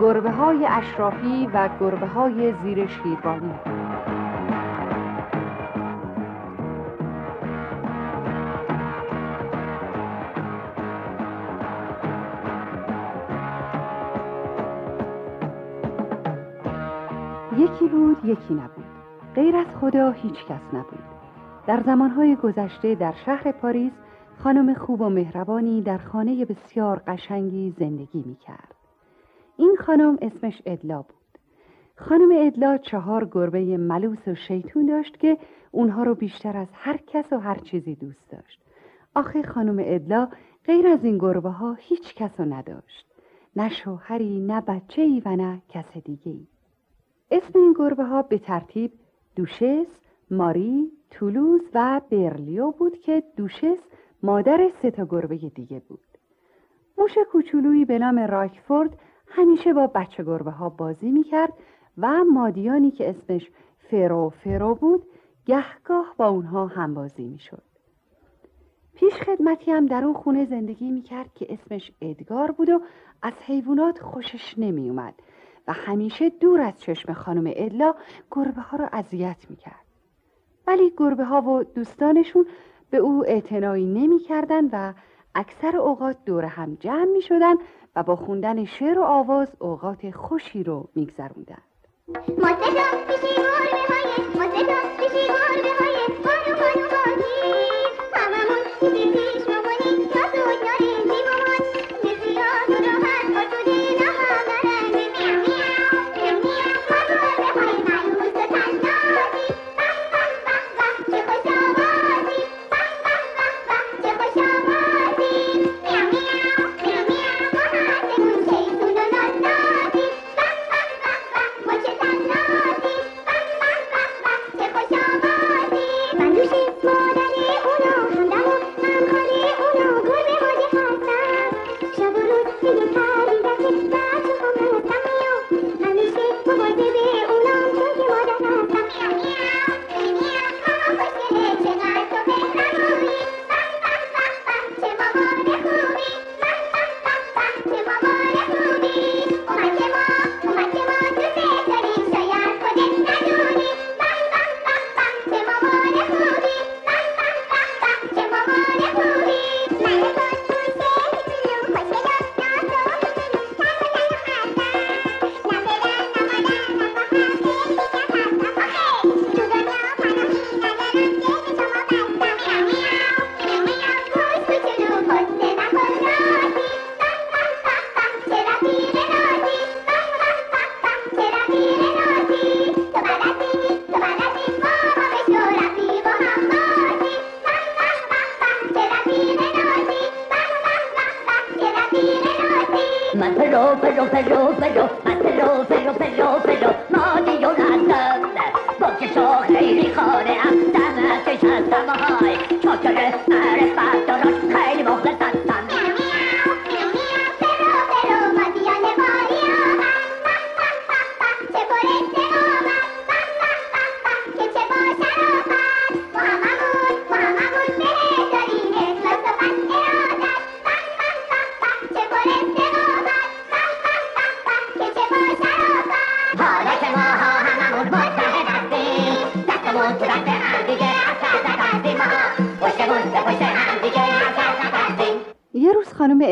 گربه های اشرافی و گربه های زیر شیروانی. بود یکی نبود غیر از خدا هیچ کس نبود در زمانهای گذشته در شهر پاریس خانم خوب و مهربانی در خانه بسیار قشنگی زندگی می کرد. این خانم اسمش ادلا بود. خانم ادلا چهار گربه ملوس و شیطون داشت که اونها رو بیشتر از هر کس و هر چیزی دوست داشت. آخه خانم ادلا غیر از این گربه ها هیچ کس رو نداشت. نه شوهری نه بچه ای و نه کس دیگه ای. اسم این گربه ها به ترتیب دوشس، ماری، تولوز و برلیو بود که دوشس مادر سه تا گربه دیگه بود. موش کوچولویی به نام راکفورد همیشه با بچه گربه ها بازی می‌کرد و مادیانی که اسمش فرو فرو بود گهگاه با اونها هم بازی می‌شد. پیش خدمتی هم در اون خونه زندگی می‌کرد که اسمش ادگار بود و از حیوانات خوشش نمیومد و همیشه دور از چشم خانم ادلا گربه ها را اذیت می‌کرد. ولی گربه ها و دوستانشون به او اعتنایی نمی‌کردند و اکثر اوقات دور هم جمع می شدن و با خوندن شعر و آواز اوقات خوشی رو میگذروندند. خانم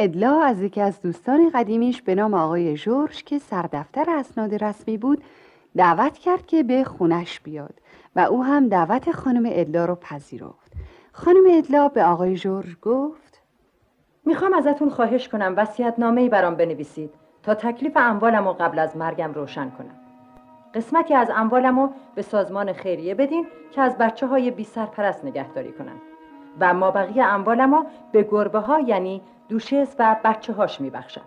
ادلا از یکی از دوستان قدیمیش به نام آقای جورج که سردفتر اسناد رسمی بود دعوت کرد که به خونش بیاد و او هم دعوت خانم ادلا رو پذیرفت. خانم ادلا به آقای جورج گفت می‌خوام ازتون خواهش کنم وسیعت نامه برام بنویسید تا تکلیف اموالم رو قبل از مرگم روشن کنم. قسمتی از اموالم رو به سازمان خیریه بدین که از بچه های بی سرپرست نگهداری کنن. و ما بقیه اموالم به گربه ها یعنی دوشس و بچه هاش میبخشم.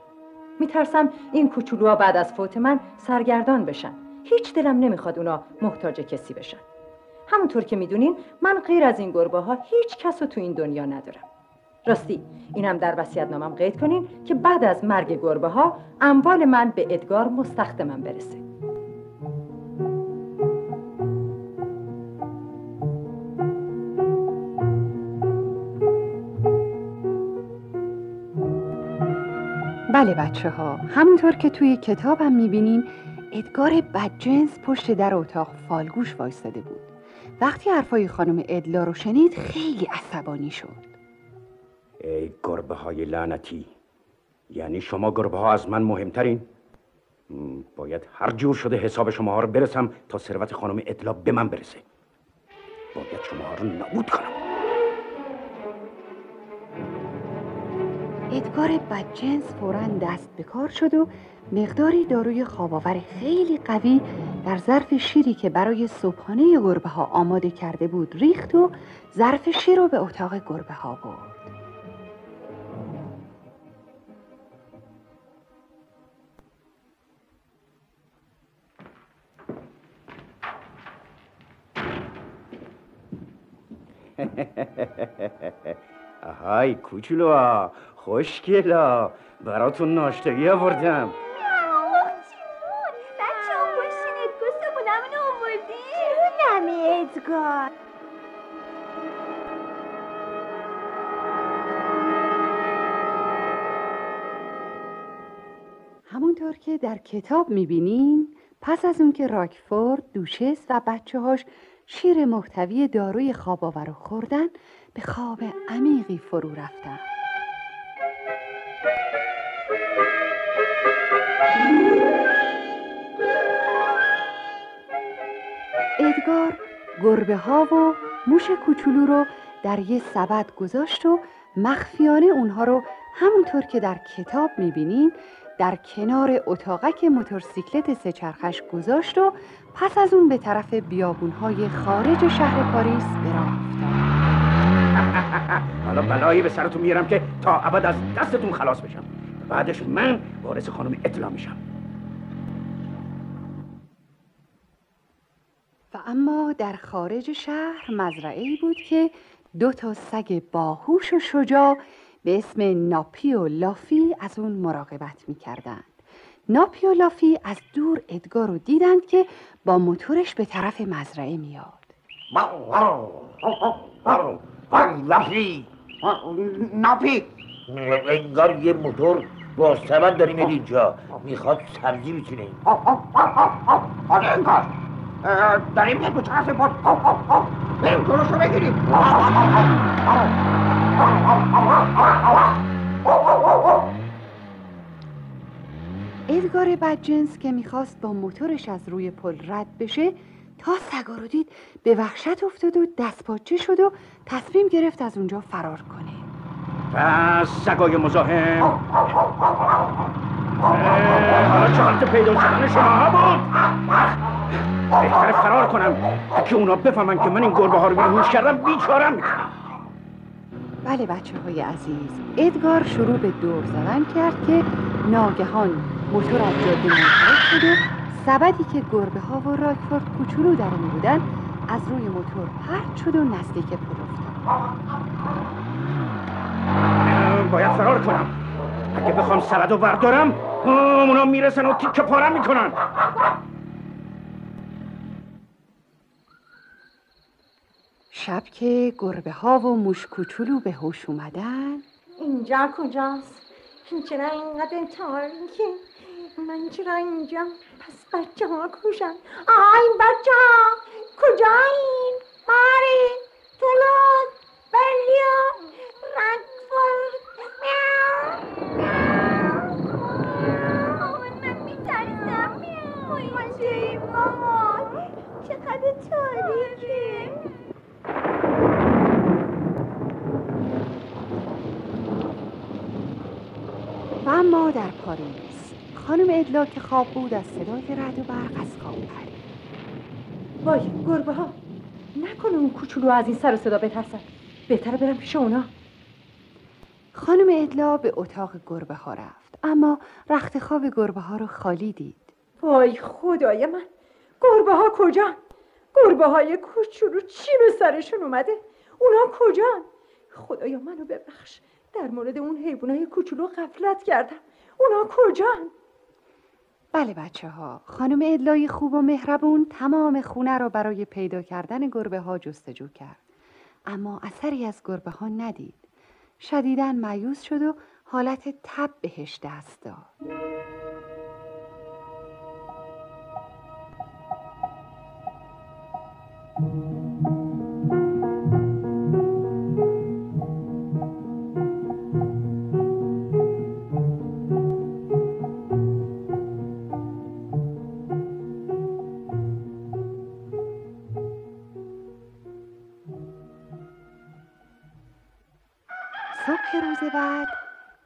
میترسم این کوچولوها بعد از فوت من سرگردان بشن. هیچ دلم نمی‌خواد اونا محتاج کسی بشن. همونطور که می‌دونین من غیر از این گربه ها هیچ کس رو تو این دنیا ندارم. راستی اینم در وسیعت نامم قید کنین که بعد از مرگ گربه ها اموال من به ادگار مستخدمم برسه. بله بچه ها همونطور که توی کتابم می‌بینین ادگار بدجنس پشت در اتاق فالگوش وایستاده بود. وقتی حرفای خانم ادلا رو شنید خیلی عصبانی شد. ای گربه های لعنتی. یعنی شما گربه ها از من مهمترین؟ باید هر جور شده حساب شما ها رو برسم تا ثروت خانم ادلا به من برسه. باید شما ها رو نابود کنم. ادگار بدجنس فورا دست به کار شد و مقداری داروی خواباور خیلی قوی در ظرف شیری که برای صبحانه گربه ها آماده کرده بود ریخت و ظرف شیر رو به اتاق گربه ها برد. آهای کوچولو خوشگلا براتون ناشتگی آوردم. ادگار. همونطور که در کتاب می‌بینین پس از اون که راکفورد دوشس و بچه هاش شیر محتوی داروی خواب آور خوردن به خواب عمیقی فرو رفتن ادگار گربه ها و موش کوچولو رو در یه سبد گذاشت و مخفیانه اونها رو همونطور که در کتاب می‌بینین در کنار اتاقک موتورسیکلت سهچرخش گذاشت و پس از اون به طرف بیابونهای خارج شهر پاریس افتاد حالا بلایی به سرتون میارم که تا ابد از دستتون خلاص بشم. بعدش من وارث خانم اطلاع میشم. و اما در خارج شهر مزرعه بود که دو تا سگ باهوش و شجاع به اسم ناپی و لافی از اون مراقبت می‌کردند. ناپی و لافی از دور ادگار رو دیدند که با موتورش به طرف مزرعه میاد. لافی ناپی انگار یه موتور با سبد داری میاد اینجا. می‌خواد سبزی بچینه. آره انگار. داریم میاد به طرف بود بریم جلوش رو بگیریم ادگار بدجنس که می‌خواست با موتورش از روی پل رد بشه تا سگا رو دید به وحشت افتاد و دستپاچه شد و تصمیم گرفت از اونجا فرار کنه. پس سگای مزاحم. حالا چه حالت پیدا شدن شما بود. بهتره فرار کنم که اونا بفهمن که من این گربه ها رو بیهوش کردم بیچارم بله بچه های عزیز ادگار شروع به دور زدن کرد که ناگهان موتور از جاده منحرف شد و سبدی که گربه ها و راکفورد کوچولو در اون بودن از روی موتور پرت شد و نزدیک پل افتاد باید فرار کنم اگه بخوام سبد رو بردارم اونا می‌رسن و تیکه پارم می‌کنن شب که گربه ها و موش کوچولو به هوش اومدن اینجا کجاست؟ چرا اینقدر تاریکه؟ من چرا اینجا؟ پس بچه ها کشن آی بچه ها کجایین؟ ماری تولوز بلیا رنگفورد. مامان من مامان چقدر تاریکه. و اما در پاریس. خانم ادلا که خواب بود از صدای رد و برق از خواب پرید. وای گربه ها. نکنه اون کوچولو از این سر و صدا بترسن. بهتره برم پیش اونا. خانم ادلا به اتاق گربه ها رفت. اما رخت خواب گربه ها رو خالی دید. وای خدای من. گربه ها کجان؟ گربه های کوچولو چی به سرشون اومده. اونا کجان؟ خدایا منو ببخش. در مورد اون حیوانای کوچولو غفلت کردم. اونا کجان؟ بله بچه ها خانم ادلای خوب و مهربون تمام خونه را برای پیدا کردن گربه ها جستجو کرد. اما اثری از گربه ها ندید. شدیدن مایوس شد و حالت تب بهش دست داد.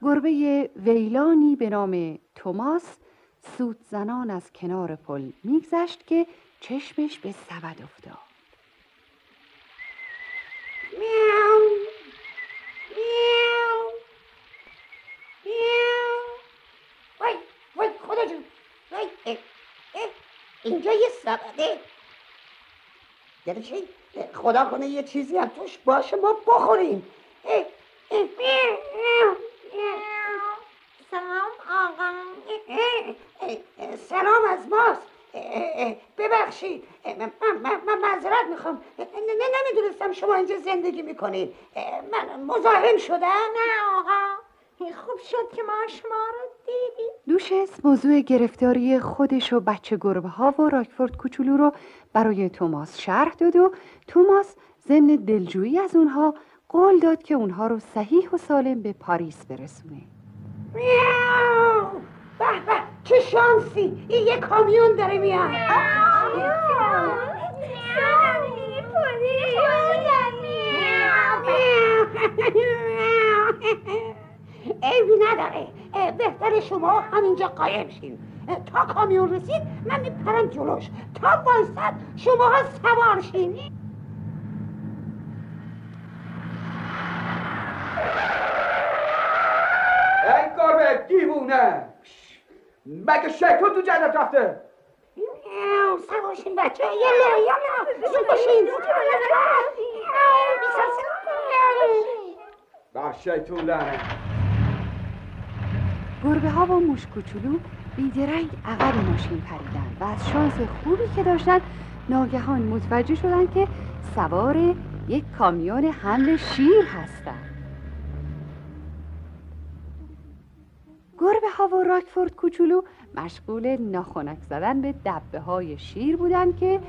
گربه ویلانی به نام توماس سود زنان از کنار پل میگذشت که چشمش به سبد افتاد. میاو میاو میاو. وای وای خدا جون. وای اه، اه، اینجا یه سبده. یعنی خدا کنه یه چیزی هم توش باشه ما بخوریم. اه، اه،. سلام آقا. سلام از ماست ببخشید. من, من, من معذرت می‌خوام. نمی‌دونستم شما اینجا زندگی می‌کنید. من مزاحم شدم. نه آقا. خوب شد که ما شما رو دیدیم. دوشس موضوع گرفتاری خودش و بچه گربه ها و راکفورد کوچولو رو برای توماس شرح داد و توماس ضمن دلجویی از اونها قول داد که اونها رو صحیح و سالم به پاریس برسونه میاو به به چه شانسی این یه کامیون داره میاد عیبی نداره بهتر شما همینجا قایم شین تا کامیون رسید من میپرم جلوش تا وایسد شما ها سوار شین ای گربه دیوونه. مگه شیطون تو جنت رفته؟ میاو، سوار شین بچه. یلا یلا زود باشین. صدا. بر شیطون لعنه گربه ها و موش کوچولو بیدرنگ عقب ماشین پریدن و از شانس خوبی که داشتن ناگهان متوجه شدن که سوار یک کامیون حمل شیر هستن. گربه ها و راکفورد کوچولو مشغول ناخنک زدن به دبه های شیر بودن که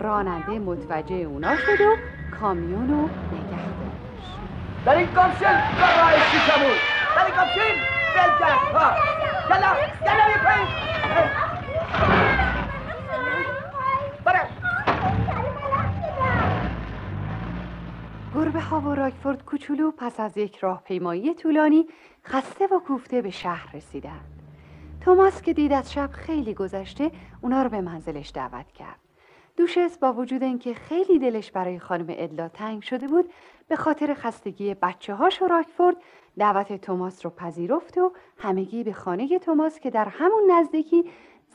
راننده متوجه اونا شد و کامیون رو نگه داشت. در این کامشن راه شیشمون. در این کامشن بل کرد ها یلا یلا بی پایین برم گربه ها و راکفورد کوچولو پس از یک راهپیمایی طولانی خسته و کوفته به شهر رسیدند. توماس که دید از شب خیلی گذشته اونا رو به منزلش دعوت کرد. دوشس با وجود اینکه خیلی دلش برای خانم ادلا تنگ شده بود به خاطر خستگی بچه هاش و راکفورد دعوت توماس رو پذیرفت و همگی به خانه توماس که در همون نزدیکی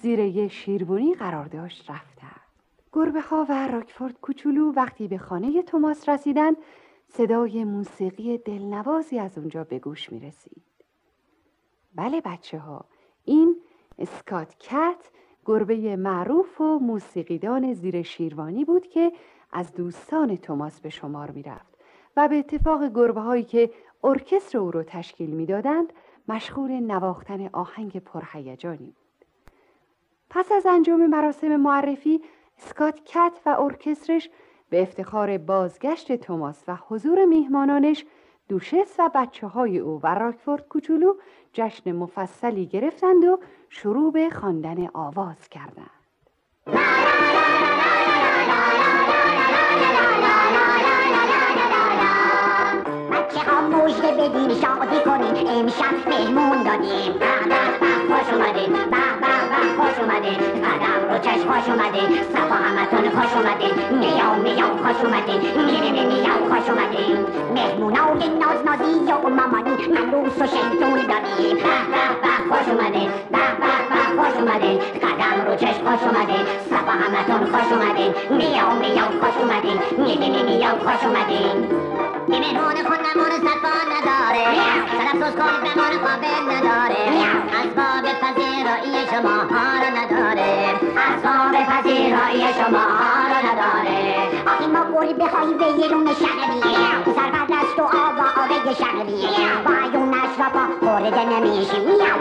زیر یه شیربونی قرار داشت رفتند. گربه ها و راکفورد کوچولو وقتی به خانه توماس رسیدند صدای موسیقی دلنوازی از اونجا به گوش می رسید. بله بچه ها این اسکات کت گربه معروف و موسیقیدان زیر شیروانی بود که از دوستان توماس به شمار می رفت و به اتفاق گربه هایی که ارکستر او رو تشکیل می‌دادند مشغول نواختن آهنگ پرهیجانی بود. پس از انجام مراسم معرفی اسکات کت و ارکسترش به افتخار بازگشت توماس و حضور میهمانانش دوشس و بچه های او و راکفورد کوچولو جشن مفصلی گرفتند و شروع به خواندن آواز کردند. مژده بدین شادی کنین. امشب مهمون دادیم. به به به خوش اومدین. به به به خوش اومدین. قدم رو چشم خوش اومدین صفا همتون خوش اومدین میاو میاو خوش اومدین می می می میاو خوش اومدین مهمونای ناز نازی و مامانی عروس و شیطون داریم به به به خوش اومدین به به به خوش اومدین قدم رو چشم خوش اومدین صفا همتون خوش اومدین میاو میاو خوش اومدین می می می میاو خوش اومدین به مهمان خود زمان صفا نداره سر افسوس کن به من قابل نداره اسباب پذیرایی شما ها رو نداره اسباب پذیرایی شما ها رو نداره آخی ما گوری بخوایی به یه رون شهریه سرقد است و آبا آبه شهریه با ایونش را پا برده نمیشی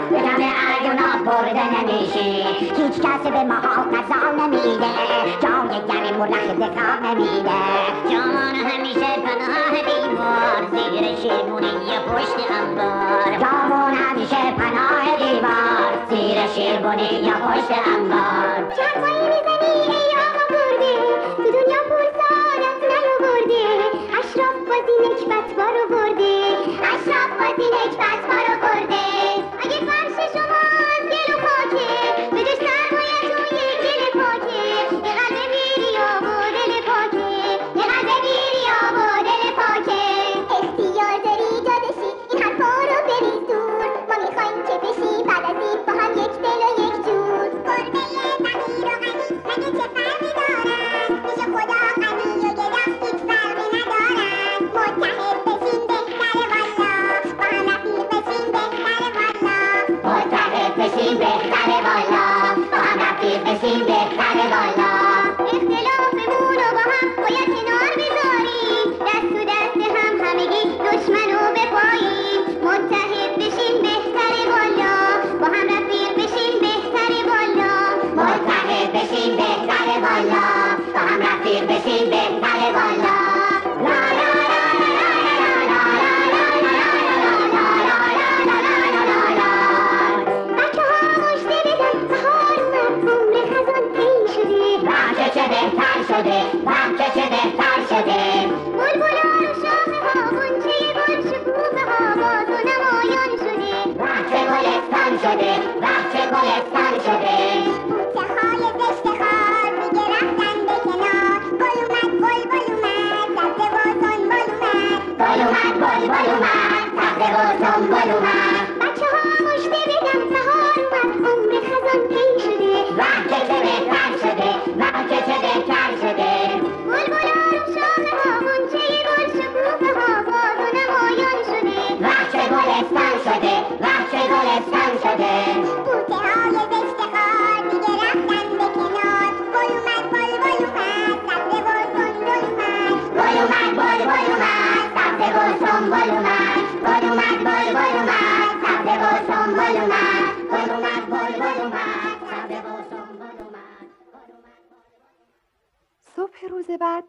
به دم ایونا برده نمیشی هیچ کسی به ما قضا نمیده جای گرم و رخ دکا نمیده یه پشت انبار جامون همیشه پناه دیوار. زیر شیرمونه یه پشت انبار چرمایی شده چه بهتر شده بلبلا رو شاخه ها غنچه گل شکوفه ها باز و نمایان شده وقت گلستان شده وقت گلستان شده بوته های زشت خار دیگه رفتن به کنار گل اومد گل گل اومد سبزه و سنبل اومد گل اومد گل گل اومد سبزه و سنبل اومد بچه ها مجده بدن بهار اومد عمر خزان پی شده وقت چه شده. بوته های زشت خار دیگه رفتن به کنار. گل اومد گل گل اومد سبزه و سنبل اومد. گل اومد گل گل اومد سبزه و سنبل اومد. گل اومد گل گل اومد سبزه و سنبل اومد. گل اومد گل گل اومد سبزه و سنبل اومد. صبح روز بعد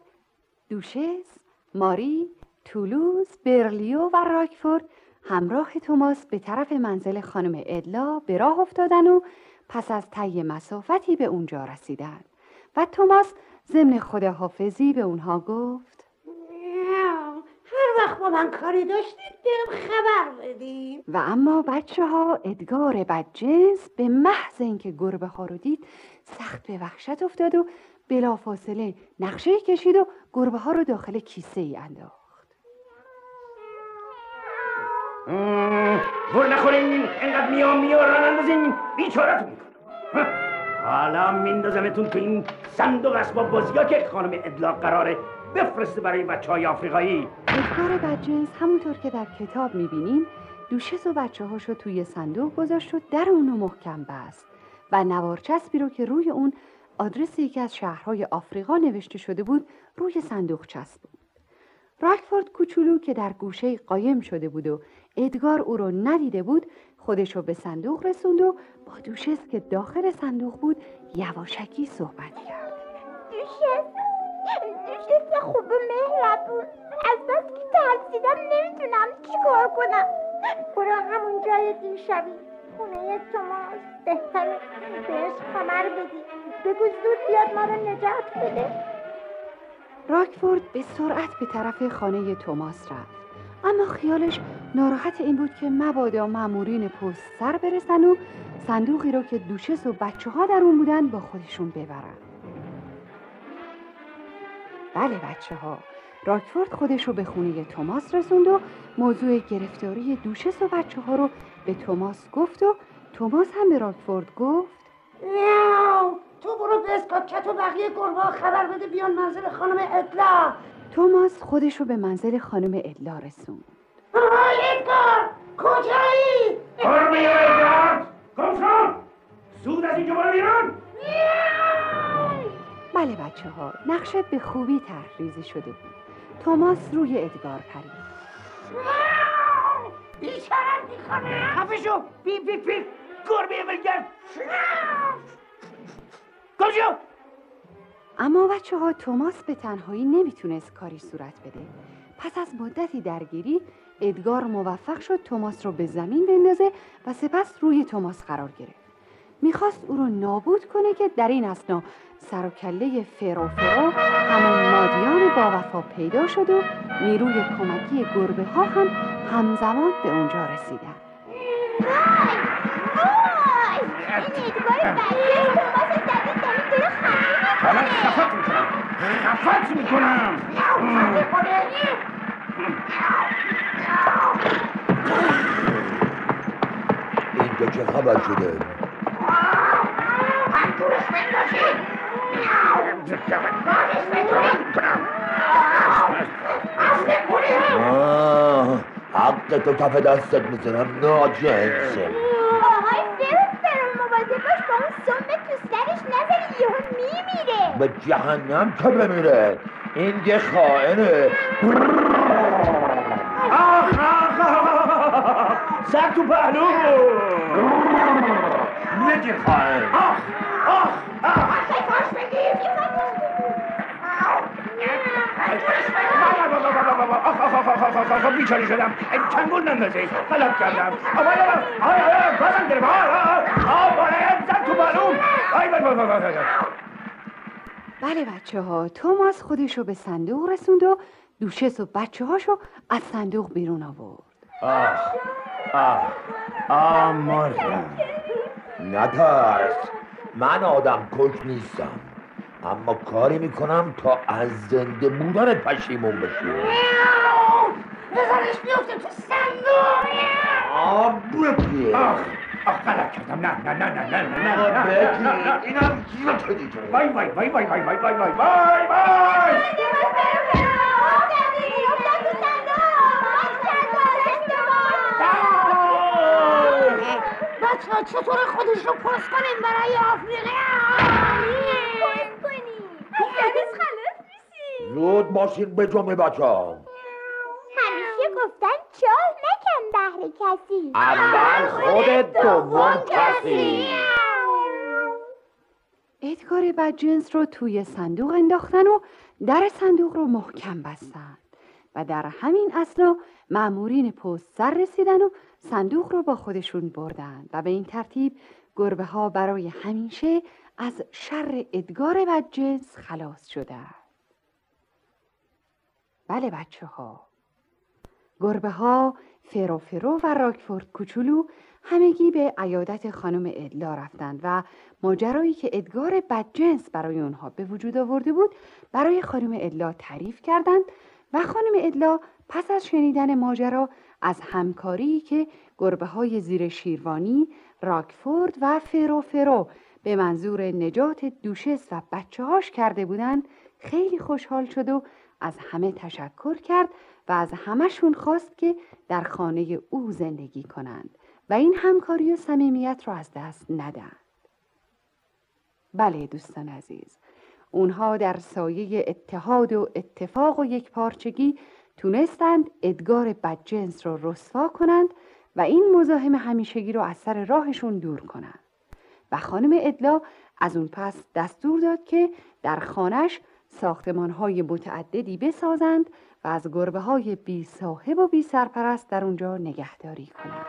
دوشس، ماری، تولوز، برلیو و راکفورد همراه توماس به طرف منزل خانم ادلا به راه افتادن و پس از طی مسافتی به اونجا رسیدند و توماس ضمن خداحافظی به اونها گفت. هر وقت با من کاری داشتید بهم خبر بدین و اما بچه ها ادگار بدجنس به محض اینکه گربه ها رو دید سخت به وحشت افتاد و بلافاصله نقشه کشید و گربه ها رو داخل کیسه ای انداخت ور نخورین انقدر میام میام ران اندازین. بیچارتون می‌کنم. حالا میندازمتون تو این صندوق اسباب بازی ها که خانم ادلاق قراره بفرسته برای بچه های آفریقایی. ادگار بدجنس همونطور که در کتاب می‌بینیم دوشس و بچه هاشو توی صندوق گذاشت و در اونو محکم بست و نوارچسبی رو که روی اون آدرس یکی از شهرهای آفریقا نوشته شده بود روی صندوق چسبوند. راکفورد کوچولو که در گوشه قایم شده بود و ادگار او رو ندیده بود خودش رو به صندوق رسوند و با دوشس که داخل صندوق بود یواشکی صحبت کرد. دوشت دوشت خوب و مهربون. از بس که ترسیدم نمی‌تونم چیکار کنم. برو همون جای دیشبی. خونه توماس. بهتره بهش خبر بدی. بگو زود بیاد ما رو نجات بده. راکفورد به سرعت به طرف خانه توماس رفت. اما خیالش ناراحت این بود که مبادا مامورین پست سر برسن و صندوقی رو که دوشس و بچه ها در اون بودن با خودشون ببرن بله بچه ها راکفورد خودش رو به خونه توماس رسوند و موضوع گرفتاری دوشس و بچه ها رو به توماس گفت و توماس هم به راکفورد گفت میاو. تو برو به اسکاکت و بقیه گربه خبر بده بیان منزل خانم اطلاع توماس خودش رو به منزل خانم ادلا رسوند. آی ادگار کجایی؟ گربه ادگار شو! زود از اینجا برو بیرون! بله بچه ها نقشه به خوبی طرح شده بود. توماس روی ادگار پرید. بیچارم می‌کنه خفه شو بی بی بی گربه ولگرد! گم اما بچه ها توماس به تنهایی نمی‌تونست کاری صورت بده. پس از مدتی درگیری ادگار موفق شد توماس رو به زمین بندازه و سپس روی توماس قرار گرفت. می‌خواست او رو نابود کنه که در این اسنا سر و کله فرو فرو همون مادیان با وفا پیدا شد و نیروی کمکی گربه ها هم همزمان به اونجا رسیدن. حالا خفت می‌کنم. خفت می‌کنم. اینجا چه خبر شده؟ آه، حق تو کف دستت می‌زنم ناجنس آهای فرو فرو مواظب باش با اون سم تو سرش نذاری یهو میمیره به جهنم که بمیره این یه خائنه آخ آخ آخ سر تو پهلو نگیر خائن آخ آخ آخ بیچاری شدم چنگول نندازی غلط کردم بازم گرفت آی آی آی زد تو بالون آی بای بای بای بای بله بچه ها توماس خودش رو به صندوق رسوند و دوشس و بچه هاشو از صندوق بیرون آورد. آه آه آه مردم نترس من آدم کش نیستم. اما کاری می‌کنم تا از زنده بودنت پشیمون بشی. بذارش بیفته تو صندوق. غلط کردم نه نه نه نه نه نه نه نه نه. نه جیوت دیگه وای وای وای وای وای وای وای وای وای وای. بچه ها چطور خودش رو پست کنیم برای آفریقا زود باشین به جمعه بچه ها همیشه گفتن چاه بهر کسی. اول خودت دوم کسی. ادگار بدجنس رو توی صندوق انداختن و در صندوق رو محکم بستن و در همین اسنا معمورین پست سر رسیدن و صندوق رو با خودشون بردن و به این ترتیب گربه ها برای همیشه از شر ادگار بدجنس خلاص شدن بله بچه ها گربه ها فرو و راکفورد کوچولو همگی به عیادت خانم ادلا رفتند و ماجرایی که ادگار بدجنس برای اونها به وجود آورده بود برای خانم ادلا تعریف کردند و خانم ادلا پس از شنیدن ماجرا از همکاری که گربه های زیر شیروانی، راکفورد و فرو فرو به منظور نجات دوشس و بچه هاش کرده بودند خیلی خوشحال شد و از همه تشکر کرد و از همهشون خواست که در خانه او زندگی کنند و این همکاری و صمیمیت را از دست ندهند. بله دوستان عزیز اونها در سایه اتحاد و اتفاق و یک پارچگی تونستند ادگار بدجنس را رسوا کنند و این مزاحم همیشگی رو از سر راهشون دور کنند و خانم ادلا از اون پس دستور داد که در خانش ساختمان های متعددی بسازند و از گربه های بی صاحب و بی سرپرست در اونجا نگهداری کنند